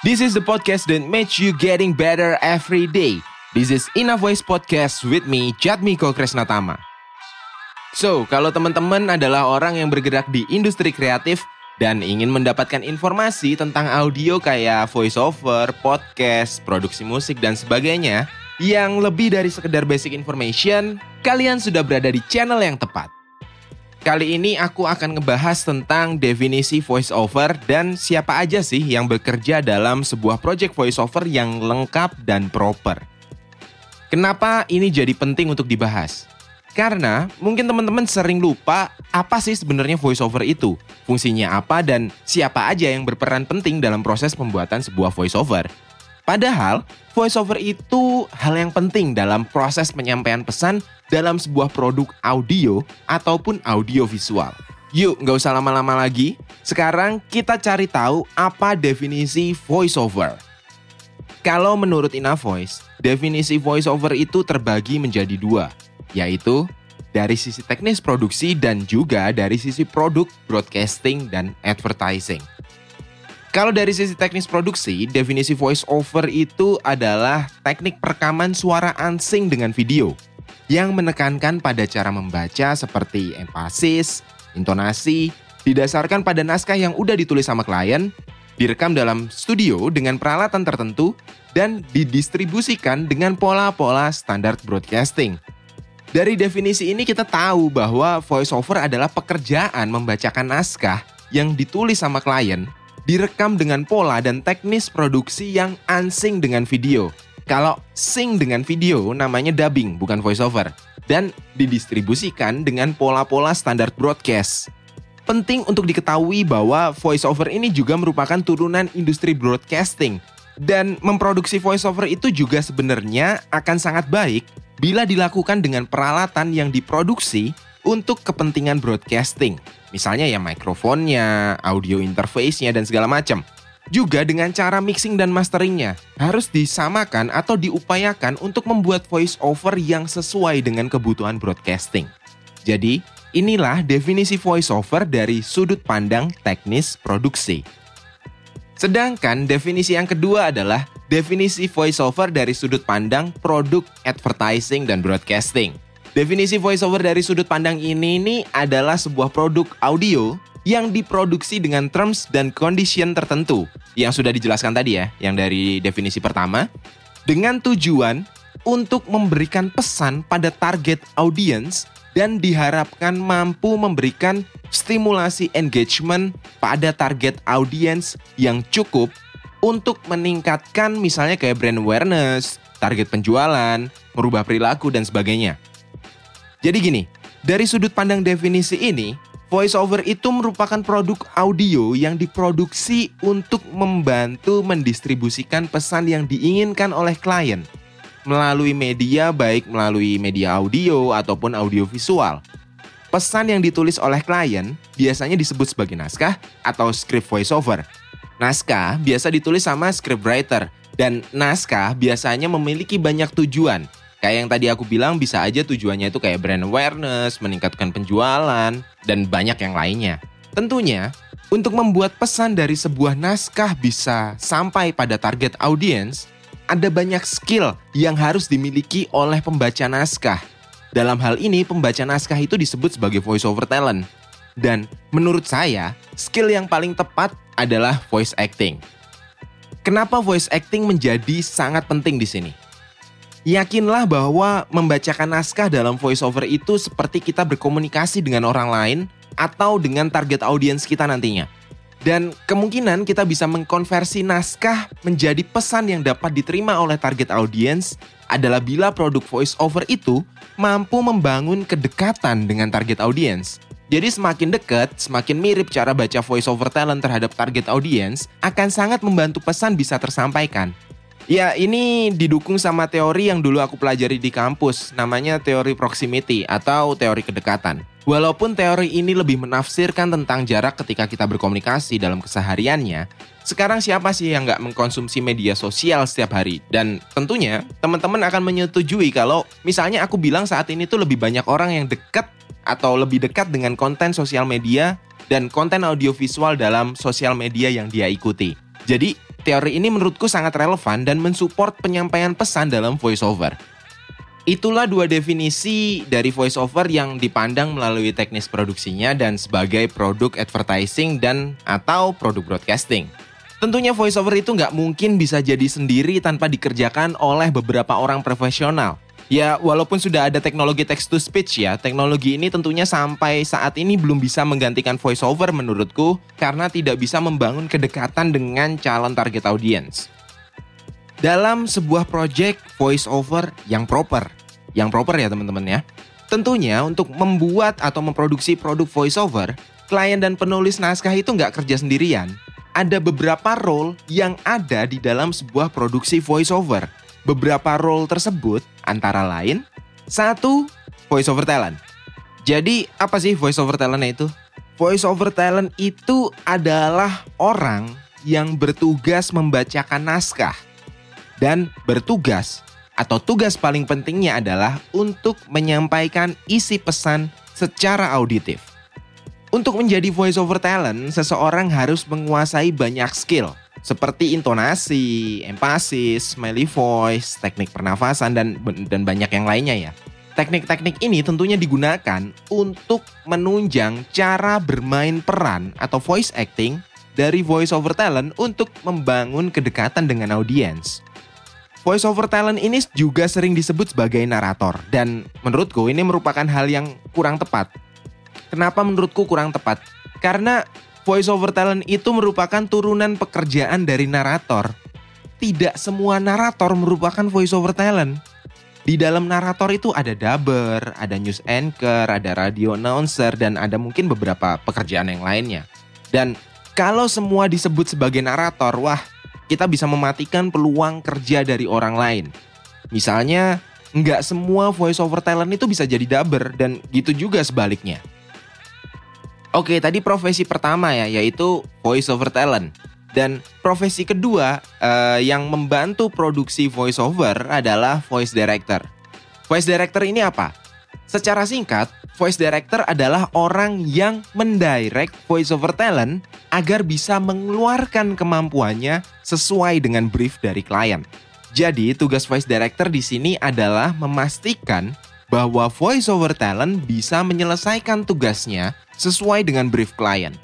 This is the podcast that makes you getting better every day. This is Ina Voice Podcast with me, Jatmiko Kresnatama. So, kalau teman-teman adalah orang yang bergerak di industri kreatif dan ingin mendapatkan informasi tentang audio kayak voiceover, podcast, produksi musik, dan sebagainya, yang lebih dari sekedar basic information, kalian sudah berada di channel yang tepat. Kali ini aku akan ngebahas tentang definisi voiceover dan siapa aja sih yang bekerja dalam sebuah project voiceover yang lengkap dan proper. Kenapa ini jadi penting untuk dibahas? Karena mungkin teman-teman sering lupa apa sih sebenarnya voiceover itu, fungsinya apa dan siapa aja yang berperan penting dalam proses pembuatan sebuah voiceover. Padahal, voiceover itu hal yang penting dalam proses penyampaian pesan dalam sebuah produk audio ataupun audio visual. Yuk, nggak usah lama-lama lagi. Sekarang kita cari tahu apa definisi voiceover. Kalau menurut Ina Voice, definisi voiceover itu terbagi menjadi dua, yaitu dari sisi teknis produksi dan juga dari sisi produk, broadcasting, dan advertising. Kalau dari sisi teknis produksi, definisi voice over itu adalah teknik perekaman suara ansing dengan video yang menekankan pada cara membaca seperti empasis, intonasi, didasarkan pada naskah yang udah ditulis sama klien, direkam dalam studio dengan peralatan tertentu, dan didistribusikan dengan pola-pola standar broadcasting. Dari definisi ini kita tahu bahwa voiceover adalah pekerjaan membacakan naskah yang ditulis sama klien direkam dengan pola dan teknis produksi yang ansing dengan video. Kalau sing dengan video namanya dubbing bukan voiceover dan didistribusikan dengan pola-pola standar broadcast. Penting untuk diketahui bahwa voiceover ini juga merupakan turunan industri broadcasting dan memproduksi voiceover itu juga sebenarnya akan sangat baik bila dilakukan dengan peralatan yang diproduksi untuk kepentingan broadcasting. Misalnya ya mikrofonnya, audio interface-nya, dan segala macam. Juga dengan cara mixing dan masteringnya harus disamakan atau diupayakan untuk membuat voice over yang sesuai dengan kebutuhan broadcasting. Jadi, inilah definisi voice over dari sudut pandang teknis produksi. Sedangkan definisi yang kedua adalah definisi voice over dari sudut pandang produk advertising dan broadcasting. Definisi voiceover dari sudut pandang ini ini adalah sebuah produk audio yang diproduksi dengan terms dan condition tertentu yang sudah dijelaskan tadi ya, yang dari definisi pertama dengan tujuan untuk memberikan pesan pada target audience dan diharapkan mampu memberikan stimulasi engagement pada target audience yang cukup untuk meningkatkan misalnya kayak brand awareness, target penjualan, merubah perilaku dan sebagainya. Jadi gini, dari sudut pandang definisi ini, voiceover itu merupakan produk audio yang diproduksi untuk membantu mendistribusikan pesan yang diinginkan oleh klien melalui media baik melalui media audio ataupun audio visual. Pesan yang ditulis oleh klien biasanya disebut sebagai naskah atau script voiceover. Naskah biasa ditulis sama scriptwriter dan naskah biasanya memiliki banyak tujuan Kayak yang tadi aku bilang bisa aja tujuannya itu kayak brand awareness, meningkatkan penjualan, dan banyak yang lainnya. Tentunya, untuk membuat pesan dari sebuah naskah bisa sampai pada target audience, ada banyak skill yang harus dimiliki oleh pembaca naskah. Dalam hal ini, pembaca naskah itu disebut sebagai voiceover talent. Dan menurut saya, skill yang paling tepat adalah voice acting. Kenapa voice acting menjadi sangat penting di sini? Yakinlah bahwa membacakan naskah dalam voiceover itu seperti kita berkomunikasi dengan orang lain atau dengan target audiens kita nantinya. Dan kemungkinan kita bisa mengkonversi naskah menjadi pesan yang dapat diterima oleh target audiens adalah bila produk voiceover itu mampu membangun kedekatan dengan target audiens. Jadi semakin dekat, semakin mirip cara baca voiceover talent terhadap target audiens akan sangat membantu pesan bisa tersampaikan. Ya, ini didukung sama teori yang dulu aku pelajari di kampus, namanya teori proximity atau teori kedekatan. Walaupun teori ini lebih menafsirkan tentang jarak ketika kita berkomunikasi dalam kesehariannya, sekarang siapa sih yang nggak mengkonsumsi media sosial setiap hari? Dan tentunya teman-teman akan menyetujui kalau misalnya aku bilang saat ini tuh lebih banyak orang yang dekat atau lebih dekat dengan konten sosial media dan konten audiovisual dalam sosial media yang dia ikuti. Jadi Teori ini menurutku sangat relevan dan mensupport penyampaian pesan dalam voiceover. Itulah dua definisi dari voiceover yang dipandang melalui teknis produksinya dan sebagai produk advertising dan atau produk broadcasting. Tentunya voiceover itu nggak mungkin bisa jadi sendiri tanpa dikerjakan oleh beberapa orang profesional. Ya, walaupun sudah ada teknologi text to speech ya, teknologi ini tentunya sampai saat ini belum bisa menggantikan voiceover menurutku karena tidak bisa membangun kedekatan dengan calon target audience. Dalam sebuah project voiceover yang proper, yang proper ya teman-teman ya. Tentunya untuk membuat atau memproduksi produk voiceover, klien dan penulis naskah itu nggak kerja sendirian. Ada beberapa role yang ada di dalam sebuah produksi voiceover Beberapa role tersebut antara lain satu voice over talent. Jadi apa sih voice over talent itu? Voice over talent itu adalah orang yang bertugas membacakan naskah dan bertugas atau tugas paling pentingnya adalah untuk menyampaikan isi pesan secara auditif. Untuk menjadi voice over talent, seseorang harus menguasai banyak skill seperti intonasi, empasis, smiley voice, teknik pernafasan dan dan banyak yang lainnya ya. Teknik-teknik ini tentunya digunakan untuk menunjang cara bermain peran atau voice acting dari voice over talent untuk membangun kedekatan dengan audiens. Voice over talent ini juga sering disebut sebagai narator dan menurutku ini merupakan hal yang kurang tepat. Kenapa menurutku kurang tepat? Karena Voice over talent itu merupakan turunan pekerjaan dari narator. Tidak semua narator merupakan voice over talent. Di dalam narator itu ada dubber, ada news anchor, ada radio announcer, dan ada mungkin beberapa pekerjaan yang lainnya. Dan kalau semua disebut sebagai narator, wah kita bisa mematikan peluang kerja dari orang lain. Misalnya, nggak semua voice over talent itu bisa jadi dubber, dan gitu juga sebaliknya. Oke, tadi profesi pertama ya, yaitu voice over talent. Dan profesi kedua uh, yang membantu produksi voice over adalah voice director. Voice director ini apa? Secara singkat, voice director adalah orang yang mendirect voice over talent agar bisa mengeluarkan kemampuannya sesuai dengan brief dari klien. Jadi, tugas voice director di sini adalah memastikan bahwa voice over talent bisa menyelesaikan tugasnya sesuai dengan brief klien.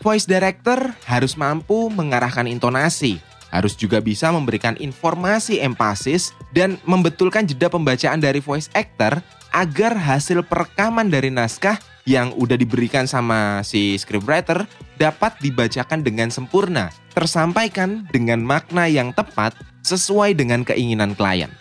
Voice director harus mampu mengarahkan intonasi, harus juga bisa memberikan informasi empasis dan membetulkan jeda pembacaan dari voice actor agar hasil perekaman dari naskah yang udah diberikan sama si scriptwriter dapat dibacakan dengan sempurna, tersampaikan dengan makna yang tepat sesuai dengan keinginan klien.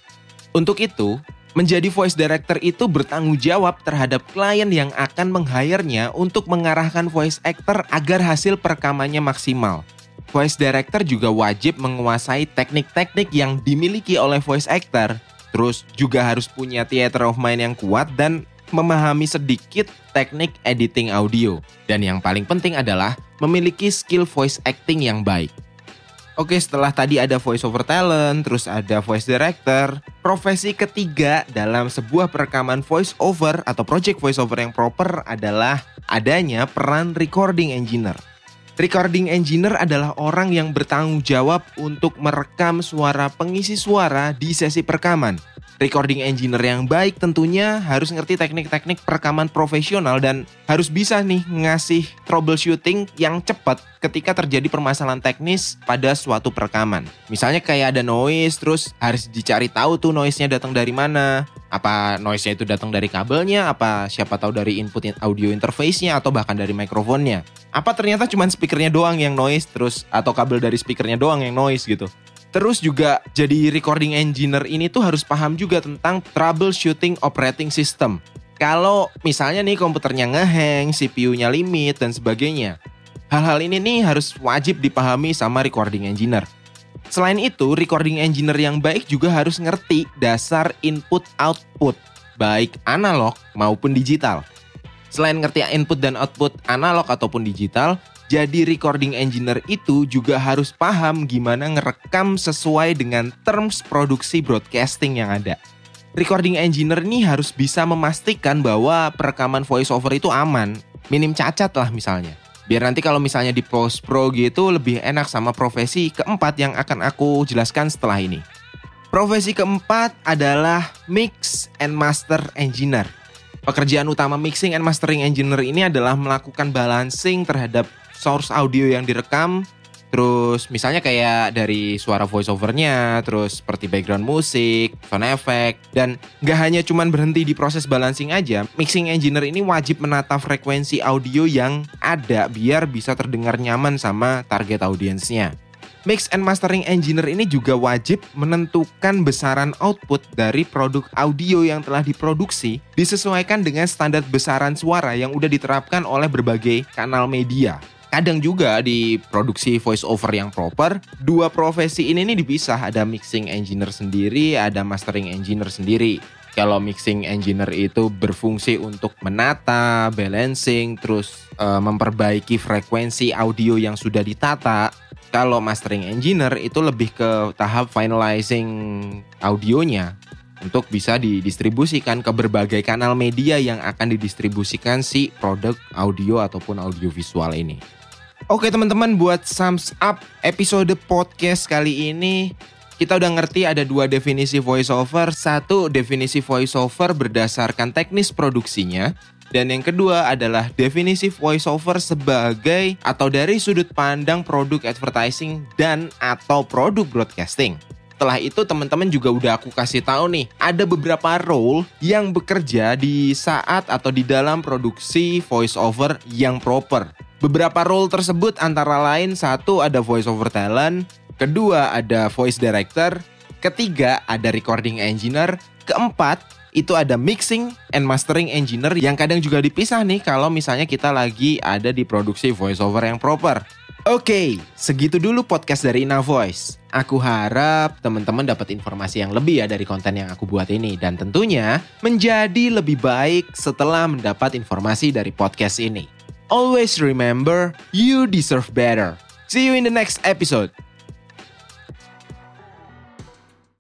Untuk itu, Menjadi voice director itu bertanggung jawab terhadap klien yang akan meng-hire-nya untuk mengarahkan voice actor agar hasil perekamannya maksimal. Voice director juga wajib menguasai teknik-teknik yang dimiliki oleh voice actor. Terus juga harus punya theater of mind yang kuat dan memahami sedikit teknik editing audio. Dan yang paling penting adalah memiliki skill voice acting yang baik. Oke, setelah tadi ada voice over talent, terus ada voice director. Profesi ketiga dalam sebuah perekaman voice over atau project voice over yang proper adalah adanya peran recording engineer. Recording engineer adalah orang yang bertanggung jawab untuk merekam suara pengisi suara di sesi perekaman recording engineer yang baik tentunya harus ngerti teknik-teknik perekaman profesional dan harus bisa nih ngasih troubleshooting yang cepat ketika terjadi permasalahan teknis pada suatu perekaman. Misalnya kayak ada noise terus harus dicari tahu tuh noise-nya datang dari mana. Apa noise-nya itu datang dari kabelnya, apa siapa tahu dari input audio interface-nya atau bahkan dari mikrofonnya. Apa ternyata cuma speakernya doang yang noise terus atau kabel dari speakernya doang yang noise gitu. Terus juga jadi recording engineer ini tuh harus paham juga tentang troubleshooting operating system. Kalau misalnya nih komputernya ngehang, CPU-nya limit dan sebagainya. Hal-hal ini nih harus wajib dipahami sama recording engineer. Selain itu, recording engineer yang baik juga harus ngerti dasar input-output, baik analog maupun digital. Selain ngerti input dan output analog ataupun digital, jadi recording engineer itu juga harus paham gimana ngerekam sesuai dengan terms produksi broadcasting yang ada. Recording engineer ini harus bisa memastikan bahwa perekaman voiceover itu aman, minim cacat lah misalnya. Biar nanti kalau misalnya di post pro gitu lebih enak sama profesi keempat yang akan aku jelaskan setelah ini. Profesi keempat adalah Mix and Master Engineer. Pekerjaan utama Mixing and Mastering Engineer ini adalah melakukan balancing terhadap source audio yang direkam Terus misalnya kayak dari suara voiceovernya, terus seperti background musik, sound effect, dan nggak hanya cuman berhenti di proses balancing aja, mixing engineer ini wajib menata frekuensi audio yang ada biar bisa terdengar nyaman sama target audiensnya. Mix and Mastering Engineer ini juga wajib menentukan besaran output dari produk audio yang telah diproduksi disesuaikan dengan standar besaran suara yang udah diterapkan oleh berbagai kanal media kadang juga di produksi voice over yang proper, dua profesi ini nih dipisah. Ada mixing engineer sendiri, ada mastering engineer sendiri. Kalau mixing engineer itu berfungsi untuk menata, balancing, terus uh, memperbaiki frekuensi audio yang sudah ditata. Kalau mastering engineer itu lebih ke tahap finalizing audionya untuk bisa didistribusikan ke berbagai kanal media yang akan didistribusikan si produk audio ataupun audiovisual ini. Oke teman-teman buat sums up episode podcast kali ini kita udah ngerti ada dua definisi voiceover. Satu definisi voiceover berdasarkan teknis produksinya. Dan yang kedua adalah definisi voiceover sebagai atau dari sudut pandang produk advertising dan atau produk broadcasting. Setelah itu teman-teman juga udah aku kasih tahu nih, ada beberapa role yang bekerja di saat atau di dalam produksi voiceover yang proper. Beberapa role tersebut antara lain satu ada voice over talent, kedua ada voice director, ketiga ada recording engineer, keempat itu ada mixing and mastering engineer yang kadang juga dipisah nih kalau misalnya kita lagi ada di produksi voice over yang proper. Oke, okay, segitu dulu podcast dari Ina Voice. Aku harap teman-teman dapat informasi yang lebih ya dari konten yang aku buat ini dan tentunya menjadi lebih baik setelah mendapat informasi dari podcast ini. Always remember, you deserve better. See you in the next episode.